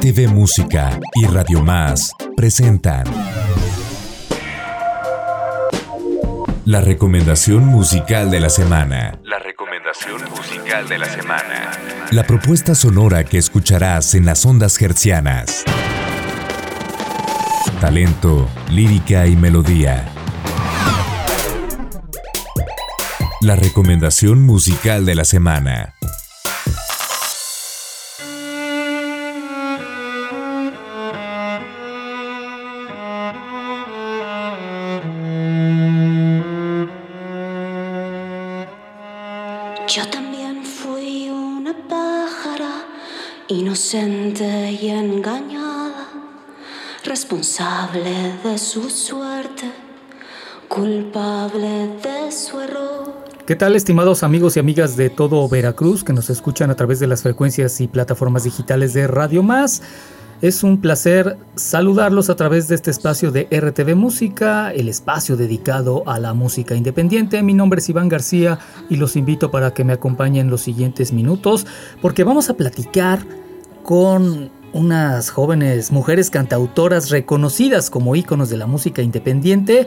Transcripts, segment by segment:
RTV Música y Radio Más presentan La recomendación musical de la semana. La recomendación musical de la semana. La propuesta sonora que escucharás en las ondas hercianas. Talento, lírica y melodía. La recomendación musical de la semana. Inocente y engañada, responsable de su suerte, culpable de su error. ¿Qué tal estimados amigos y amigas de todo Veracruz que nos escuchan a través de las frecuencias y plataformas digitales de Radio Más? Es un placer saludarlos a través de este espacio de RTV Música, el espacio dedicado a la música independiente. Mi nombre es Iván García y los invito para que me acompañen los siguientes minutos porque vamos a platicar con unas jóvenes mujeres cantautoras reconocidas como íconos de la música independiente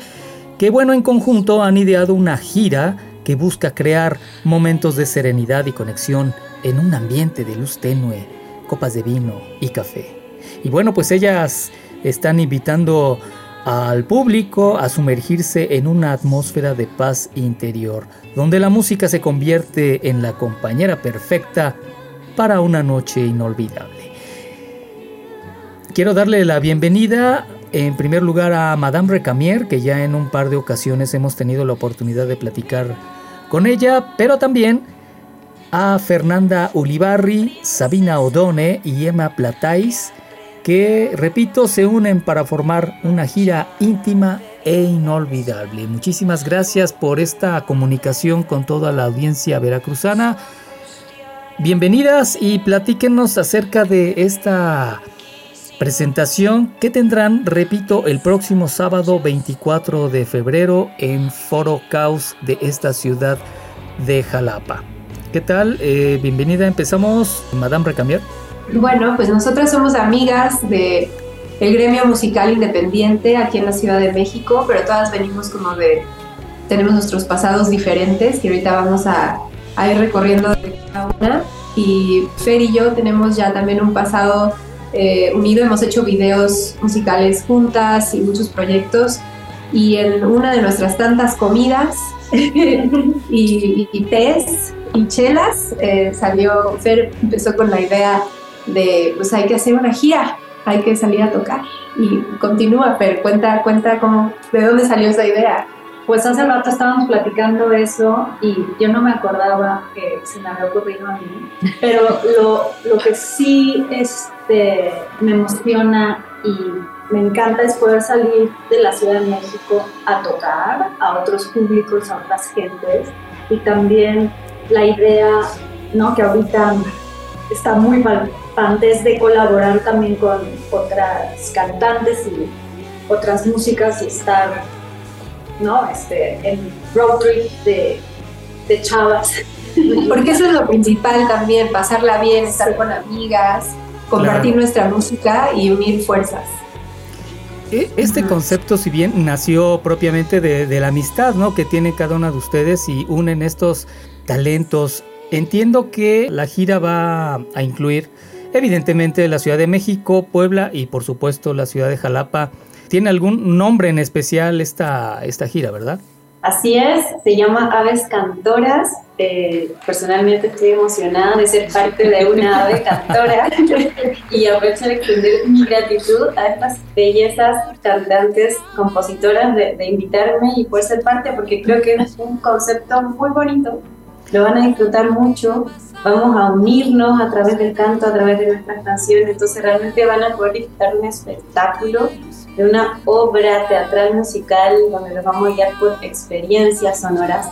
que bueno en conjunto han ideado una gira que busca crear momentos de serenidad y conexión en un ambiente de luz tenue, copas de vino y café. Y bueno, pues ellas están invitando al público a sumergirse en una atmósfera de paz interior, donde la música se convierte en la compañera perfecta para una noche inolvidable. Quiero darle la bienvenida en primer lugar a Madame Recamier, que ya en un par de ocasiones hemos tenido la oportunidad de platicar con ella, pero también a Fernanda Ulibarri, Sabina Odone y Emma Platais, que, repito, se unen para formar una gira íntima e inolvidable. Muchísimas gracias por esta comunicación con toda la audiencia veracruzana. Bienvenidas y platíquenos acerca de esta presentación que tendrán, repito, el próximo sábado 24 de febrero en Foro Caos de esta ciudad de Jalapa. ¿Qué tal? Eh, bienvenida, empezamos, Madame Recamier. Bueno, pues nosotras somos amigas de el gremio musical independiente aquí en la Ciudad de México, pero todas venimos como de, tenemos nuestros pasados diferentes que ahorita vamos a, ir recorriendo una. Y Fer y yo tenemos ya también un pasado eh, unido, hemos hecho videos musicales juntas y muchos proyectos. Y en una de nuestras tantas comidas y, y, tés y chelas, eh, salió, Fer empezó con la idea de, pues hay que hacer una gira, hay que salir a tocar. Y continúa, pero cuenta, cuenta cómo, de dónde salió esa idea. Pues hace rato estábamos platicando eso y yo no me acordaba que se me había ocurrido a mí, pero lo, lo que sí este, me emociona y me encanta es poder salir de la Ciudad de México a tocar a otros públicos, a otras gentes y también la idea ¿no? que ahorita está muy palpante de colaborar también con otras cantantes y otras músicas y estar ¿no? Este, en road trip de, de chavas. Porque eso es lo principal también, pasarla bien, estar con amigas, compartir claro. nuestra música y unir fuerzas. Este concepto, si bien nació propiamente de, de, la amistad ¿no? que tiene cada una de ustedes y unen estos talentos, entiendo que la gira va a incluir evidentemente la Ciudad de México, Puebla y por supuesto la ciudad de Jalapa. ¿Tiene algún nombre en especial esta, esta gira, verdad? Así es, se llama Aves Cantoras. Eh, personalmente estoy emocionada de ser parte de una ave cantora y aprovecho de extender mi gratitud a estas bellezas cantantes, compositoras de, de invitarme y poder ser parte porque creo que es un concepto muy bonito. Lo van a disfrutar mucho, vamos a unirnos a través del canto, a través de nuestras canciones, entonces realmente van a poder disfrutar un espectáculo de una obra teatral musical donde los vamos a guiar por experiencias sonoras.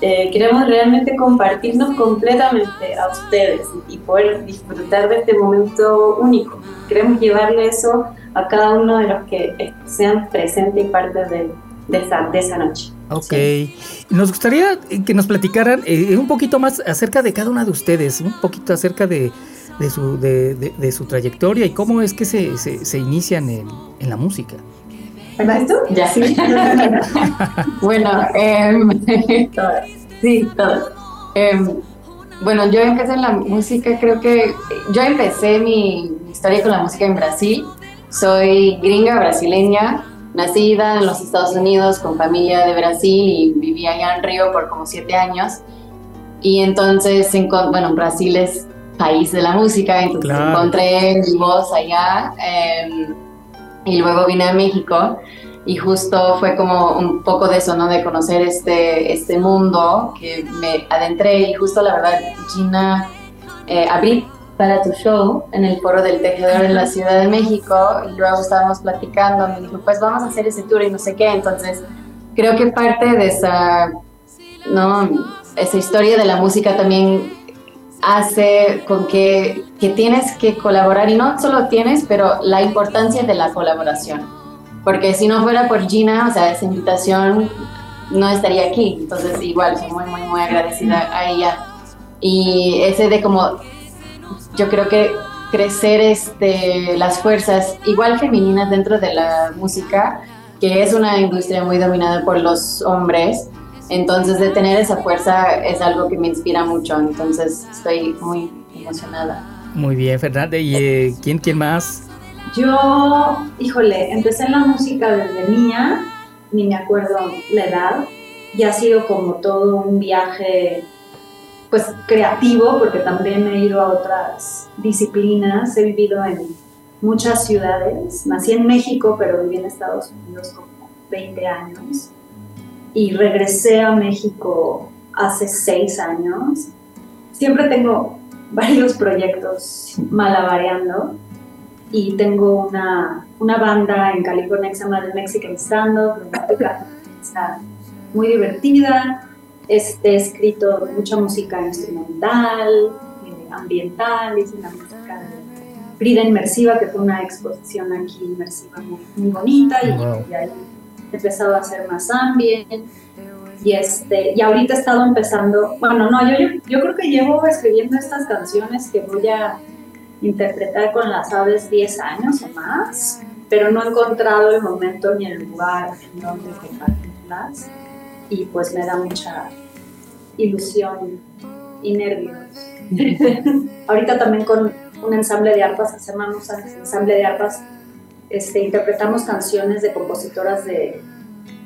Eh, queremos realmente compartirnos completamente a ustedes y poder disfrutar de este momento único. Queremos llevarle eso a cada uno de los que sean presentes y parte de, de, esa, de esa noche. Ok, sí. nos gustaría que nos platicaran eh, un poquito más acerca de cada una de ustedes, un poquito acerca de, de su, de, de- de su trayectoria y cómo es que se, se, se inician en, en la música. ¿Verdad esto? Ya. bueno, em, sí, todo. Em, bueno, yo empecé en la música, creo que yo empecé mi historia con la música en Brasil. Soy gringa brasileña, nacida en los Estados Unidos con familia de Brasil y viví allá en Río por como siete años. Y entonces, bueno, Brasil es país de la música, entonces Claro. encontré mi voz allá. em, y luego vine a México y justo fue como un poco de eso, ¿no? De conocer este, este mundo que me adentré y justo la verdad, Gina, eh, abrí para tu show en el foro del tejedor en la Ciudad de México y luego estábamos platicando, me dijo, pues vamos a hacer ese tour y no sé qué, entonces creo que parte de esa, ¿no? Esa historia de la música también hace con que, que tienes que colaborar y no solo tienes, pero la importancia de la colaboración. Porque si no fuera por Gina, o sea, esa invitación no estaría aquí. Entonces, igual, soy muy, muy, muy agradecida a ella. Y ese de como, yo creo que crecer este, las fuerzas, igual femeninas dentro de la música, que es una industria muy dominada por los hombres, entonces, de tener esa fuerza es algo que me inspira mucho. Entonces, estoy muy emocionada. Muy bien, Fernanda. ¿Y eh, quién, quién más? Yo, híjole, empecé en la música desde niña, ni me acuerdo la edad, y ha sido como todo un viaje, pues creativo, porque también he ido a otras disciplinas, he vivido en muchas ciudades, nací en México, pero viví en Estados Unidos como 20 años, y regresé a México hace 6 años. Siempre tengo varios proyectos malabareando y tengo una, una banda en California que se llama The Mexican Stand Up, donde toca- está muy divertida. Este, he escrito mucha música instrumental, eh, ambiental, hice una música de Brida Inmersiva, que fue una exposición aquí inmersiva muy, muy bonita y, Wow. y ahí empezado a hacer más ambient. Y, este, y ahorita he estado empezando, bueno, no, yo, yo, yo creo que llevo escribiendo estas canciones que voy a interpretar con las aves 10 años o más, pero no he encontrado el momento ni el lugar en donde compartirlas y pues me da mucha ilusión y nervios. Ahorita también con un ensamble de arpas, hacemos un ensamble de arpas, este, interpretamos canciones de compositoras de,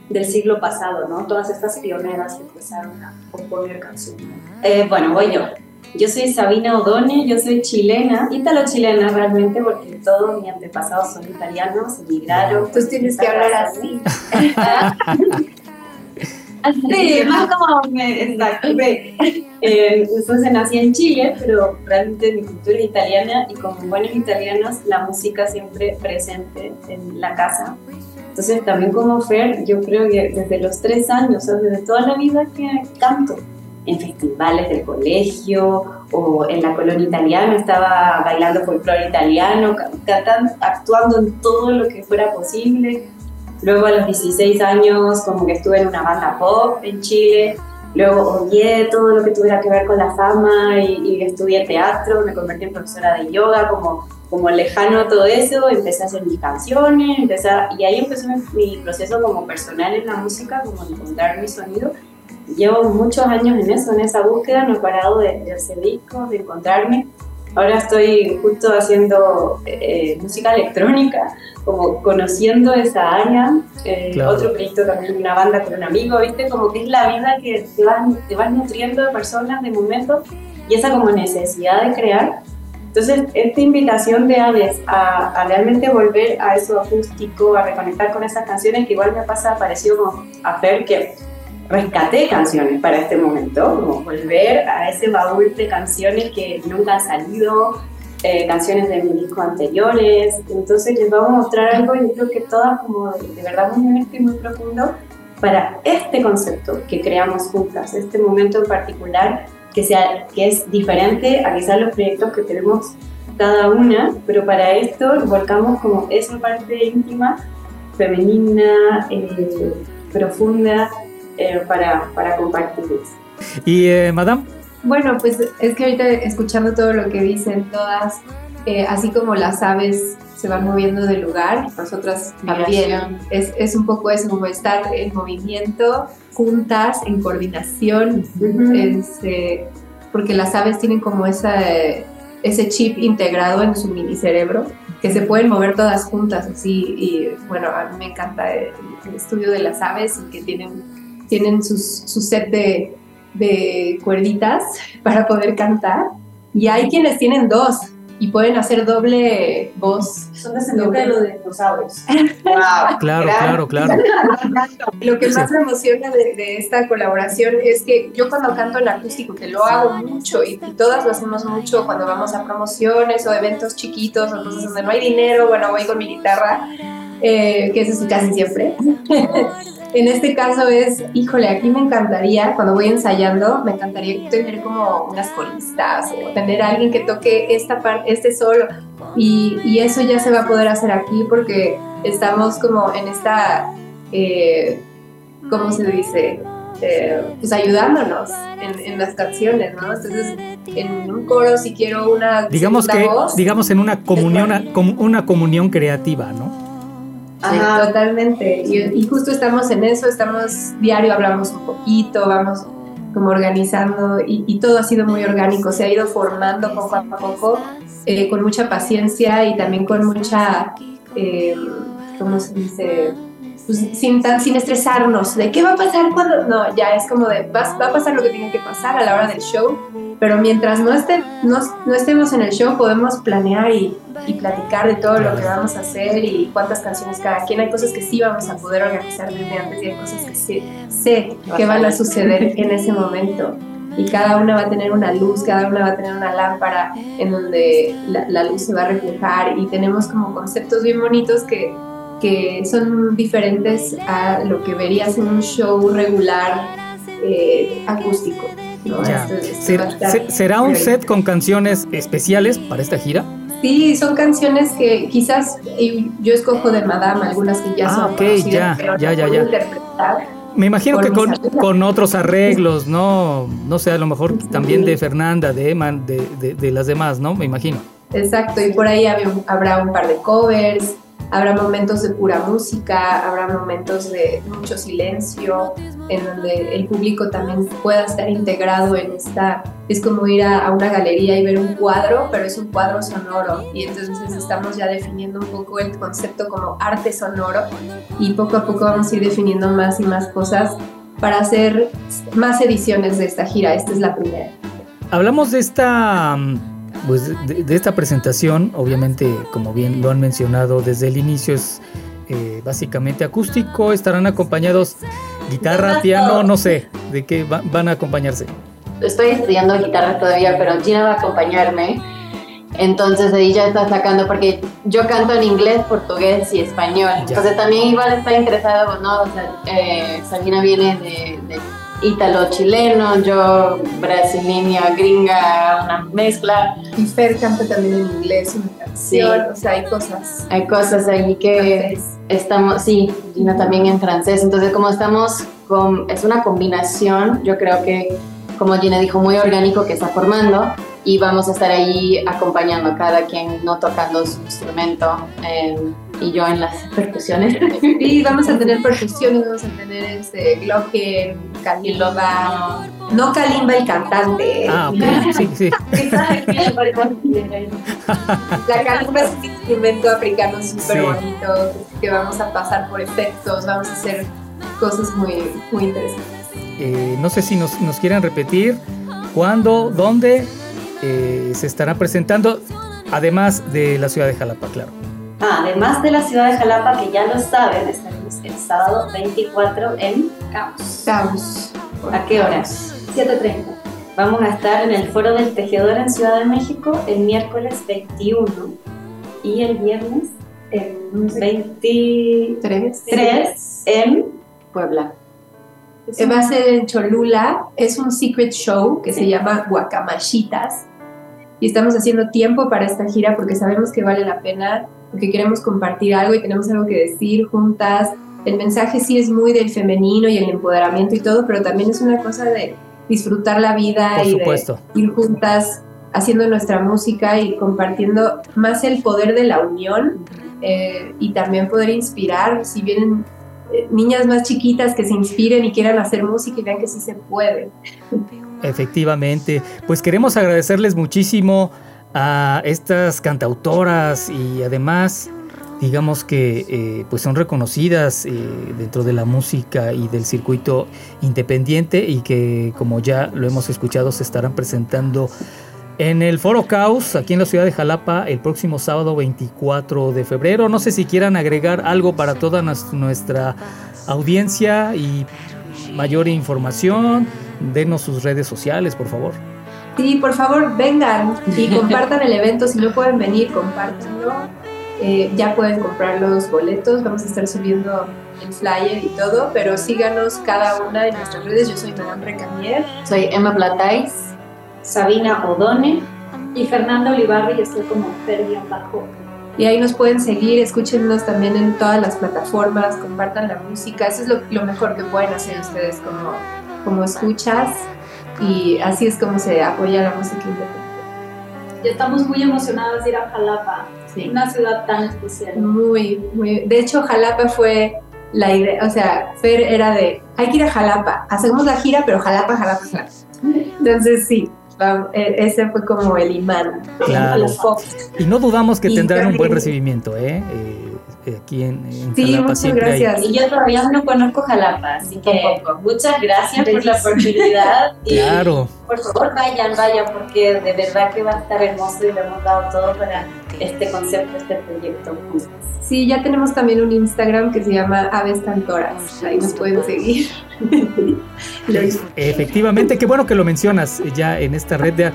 del siglo pasado, ¿no? Todas estas pioneras que empezaron a componer canciones. Eh, bueno, voy yo. Yo soy Sabina Odone, yo soy chilena, ítalo-chilena realmente, porque todos mis antepasados son italianos, emigraron. Entonces tienes que hablar así. Sí, más como me, exacto. Eh, entonces nací en Chile, pero realmente mi cultura es italiana y como buenos italianos la música siempre presente en la casa. Entonces también como Fer, yo creo que desde los tres años, o sea, desde toda la vida que canto, en festivales del colegio o en la colonia italiana, estaba bailando folclore italiano, ca- cantando, actuando en todo lo que fuera posible. Luego a los 16 años como que estuve en una banda pop en Chile. Luego odié todo lo que tuviera que ver con la fama y, y estudié teatro, me convertí en profesora de yoga, como, como lejano todo eso, empecé a hacer mis canciones, empecé a- y ahí empezó mi, mi proceso como personal en la música, como encontrar mi sonido. Llevo muchos años en eso, en esa búsqueda, no he parado de, de hacer discos, de encontrarme. Ahora estoy justo haciendo eh, música electrónica, como conociendo esa área. Eh, Claro. Otro proyecto también, una banda con un amigo, ¿viste? Como que es la vida que te vas, te vas nutriendo de personas, de momentos, y esa como necesidad de crear. Entonces, esta invitación de Aves a, a realmente volver a eso acústico, a reconectar con esas canciones, que igual me pasa parecido con a Fer, que rescaté canciones para este momento, como volver a ese baúl de canciones que nunca han salido, eh, canciones de mis discos anteriores. Entonces les vamos a mostrar algo, yo creo que todas como de, de verdad muy honesto y muy profundo para este concepto que creamos juntas, este momento en particular que, sea, que es diferente a quizás los proyectos que tenemos cada una, pero para esto volcamos como esa parte íntima, femenina, eh, profunda, eh, para, para compartir eso. Y, eh, Madame, Bueno, pues es que ahorita escuchando todo lo que dicen todas, eh, así como las aves se van moviendo de lugar, nosotras también. Es, es un poco eso, como estar en movimiento, juntas, en coordinación, este, porque las aves tienen como esa, ese chip integrado en su mini cerebro que se pueden mover todas juntas así y bueno, a mí me encanta el, el estudio de las aves y que tienen, tienen sus, su set de, de cuerditas para poder cantar y hay quienes tienen dos y pueden hacer doble voz. Son descendientes de los dinosaurios. Claro, claro, claro. Lo que más me emociona de, de esta colaboración es que yo cuando canto en acústico, que lo hago mucho y, y todas lo hacemos mucho cuando vamos a promociones o eventos chiquitos o cosas donde no hay dinero, bueno, voy con mi guitarra, eh, que eso es casi siempre. En este caso es, híjole, aquí me encantaría, cuando voy ensayando, me encantaría tener como unas colistas o tener a alguien que toque esta parte, este solo. Y, y eso ya se va a poder hacer aquí porque estamos como en esta, eh, ¿cómo se dice? Eh, pues ayudándonos en, en, las canciones, ¿no? Entonces, en un coro, si quiero una digamos que voz, digamos en una comunión una comunión creativa, ¿no? Sí, totalmente. Y, y, justo estamos en eso, estamos diario, hablamos un poquito, vamos como organizando y, y todo ha sido muy orgánico, se ha ido formando poco a poco, eh, con mucha paciencia y también con mucha, eh, ¿cómo se dice? Pues sin, tan, sin estresarnos de qué va a pasar cuando... No, ya es como de va, va a pasar lo que tiene que pasar a la hora del show, pero mientras no, esté, no, no estemos en el show podemos planear y, y, platicar de todo lo que vamos a hacer y cuántas canciones cada quien. Hay cosas que sí vamos a poder organizar desde antes y hay cosas que sí, sé que van a suceder en ese momento. Y cada una va a tener una luz, cada una va a tener una lámpara en donde la, la luz se va a reflejar y tenemos como conceptos bien bonitos que, que son diferentes a lo que verías en un show regular eh, acústico. ¿No? Ya. Esto, esto ¿Será un set con canciones especiales para esta gira? Sí, son canciones que quizás yo escojo de Madame, algunas que ya ah, son okay, ya, pero ya, ya, ya. Me imagino que con, con, otros arreglos, ¿no? No sé, a lo mejor sí. también de Fernanda, de Eman, de, de, de, las demás, ¿no? Me imagino. Exacto, y por ahí habrá un par de covers, habrá momentos de pura música, habrá momentos de mucho silencio, en donde el público también pueda estar integrado en esta, es como ir a, una galería y ver un cuadro, pero es un cuadro sonoro, y entonces estamos ya definiendo un poco el concepto como arte sonoro, y poco a poco vamos a ir definiendo más y más cosas para hacer más ediciones de esta gira, esta es la primera. Hablamos de esta pues de, de, esta presentación, obviamente, como bien lo han mencionado desde el inicio, es eh, básicamente acústico. Estarán acompañados guitarra, piano, no sé, de qué va, van a acompañarse. Estoy estudiando guitarra todavía, pero Gina va a acompañarme. Entonces ahí ya está sacando, porque yo canto en inglés, portugués y español. Ya. Entonces también igual está interesado, ¿no? O sea, eh, Sabina viene de, de ítalo-chileno, yo brasileña, gringa, una mezcla. Y Fer canta también en inglés una canción, sí. o sea, hay cosas. Hay cosas ahí que francés. estamos, sí, Gina también en francés, entonces como estamos, con, es una combinación, yo creo que, como Gina dijo, muy orgánico que está formando y vamos a estar ahí acompañando a cada quien, no tocando su instrumento. Eh, y yo en las percusiones. Sí, vamos a tener percusiones, vamos a tener este, Glocken, Kalimba, no Kalimba el cantante. Ah, ok, sí, sí. La Kalimba es un instrumento africano súper sí. bonito, que vamos a pasar por efectos, vamos a hacer cosas muy, muy interesantes. Eh, no sé si nos, nos quieren repetir cuándo, dónde eh, se estará presentando, además de la ciudad de Jalapa, claro. Ah, además de la ciudad de Jalapa, que ya lo saben, estaremos el sábado 24 en Caos. Caos. ¿A qué horas? 7.30. Vamos a estar en el Foro del Tejedor en Ciudad de México el miércoles 21 y el viernes el 23 3 en Puebla. Va a ser en Cholula, es un secret show que sí. se llama Guacamachitas y estamos haciendo tiempo para esta gira porque sabemos que vale la pena porque queremos compartir algo y tenemos algo que decir juntas. El mensaje sí es muy del femenino y el empoderamiento y todo, pero también es una cosa de, disfrutar la vida Por y supuesto. de ir juntas haciendo nuestra música y compartiendo más el poder de la unión eh, y también poder inspirar, si vienen eh, niñas más chiquitas que se inspiren y quieran hacer música y vean que sí se puede. Efectivamente, pues queremos agradecerles muchísimo a estas cantautoras y además digamos que eh, pues son reconocidas eh, dentro de la música y del circuito independiente y que como ya lo hemos escuchado se estarán presentando en el Foro Caos aquí en la ciudad de Jalapa el próximo sábado 24 de febrero. No sé si quieran agregar algo para toda nuestra audiencia y mayor información. Denos sus redes sociales, por favor. Sí, por favor, vengan y compartan el evento. Si no pueden venir, compártanlo. Eh, ya pueden comprar los boletos. Vamos a estar subiendo el flyer y todo, pero síganos cada una de nuestras redes. Yo soy Madame Recamier. Soy Emma Platais. Sabina Odone y Fernanda Olivarri, y estoy como Fer-Bajo. Y ahí nos pueden seguir, escúchenos también en todas las plataformas, compartan la música. Eso es lo, lo mejor que pueden hacer ustedes como, como escuchas. Y así es como se apoya la música independiente. Y estamos muy emocionadas de ir a Jalapa, una ciudad tan especial. Muy, muy. De hecho, Jalapa fue la idea, o sea, Fer era de, hay que ir a Jalapa, hacemos la gira, pero Jalapa, Jalapa, Jalapa. Entonces, sí, e- ese fue como el imán. Claro. el. Y no dudamos que tendrán un buen recibimiento. Eh, eh, aquí en, en Sí, Jalapa muchas siempre hay- gracias. Y yo todavía no conozco Jalapa, así que muchas gracias por la oportunidad. Y Claro. por favor vayan, vayan, porque de verdad que va a estar hermoso y le hemos dado todo para este concepto, este proyecto. Sí, ya tenemos también un Instagram que se llama Aves Cantoras. Ahí nos pueden seguir. Efectivamente, qué bueno que lo mencionas eh, ya en esta red de,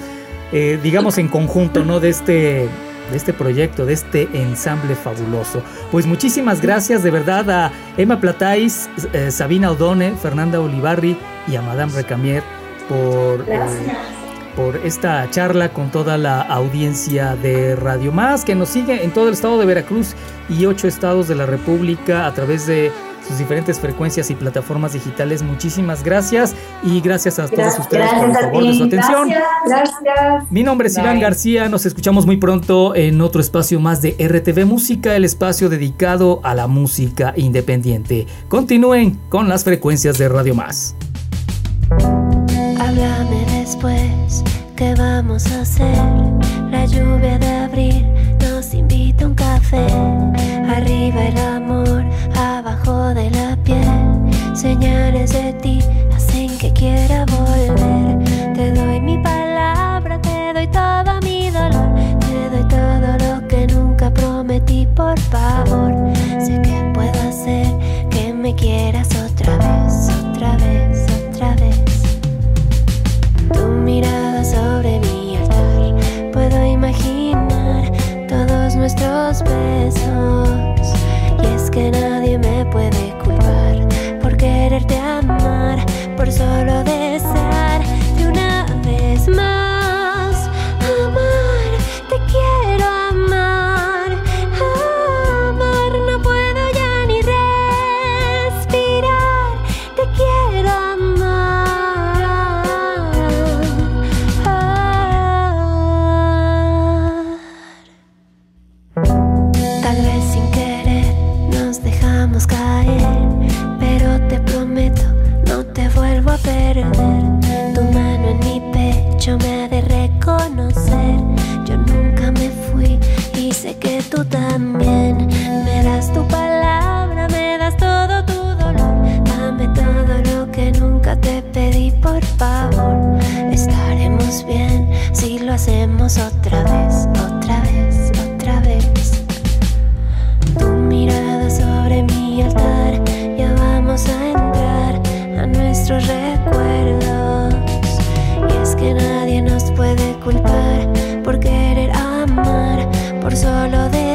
eh, digamos, en conjunto, ¿no? De este, de este proyecto, de este ensamble fabuloso. Pues muchísimas gracias de verdad a Emma Platais, eh, Sabina Odone, Fernanda Olivarri y a Madame Recamier por, eh, por esta charla con toda la audiencia de Radio Más que nos sigue en todo el estado de Veracruz y ocho estados de la República a través de sus diferentes frecuencias y plataformas digitales. Muchísimas gracias y gracias a todos ustedes por el favor de su atención. Gracias. Mi nombre es Iván. García, nos escuchamos muy pronto en otro espacio más de RTV Música, el espacio dedicado a la música independiente. Continúen con las frecuencias de Radio Más. Háblame después, ¿qué vamos a hacer? La lluvia de abril nos invita a un café. Arriba el amor, Señales de ti hacen que quiera volver. Te doy mi palabra, te doy todo mi dolor. Te doy todo lo que nunca prometí, por favor. Sé que puedo hacer que me quieras recuerdos. Y es que nadie nos puede culpar por querer amar, por solo desear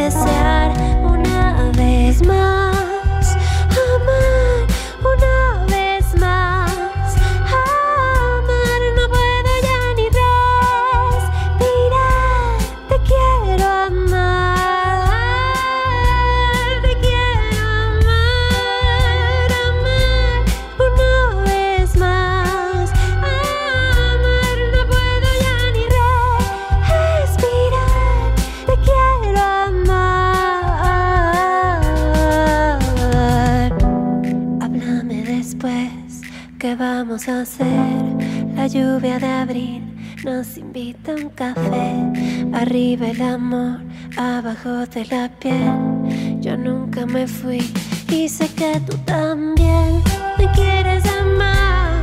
vamos a hacer? La lluvia de abril nos invita un café. Arriba el amor, abajo de la piel. Yo nunca me fui y sé que tú también me quieres amar.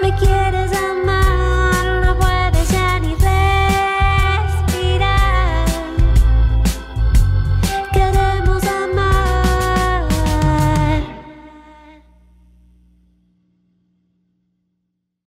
Me quieres amar.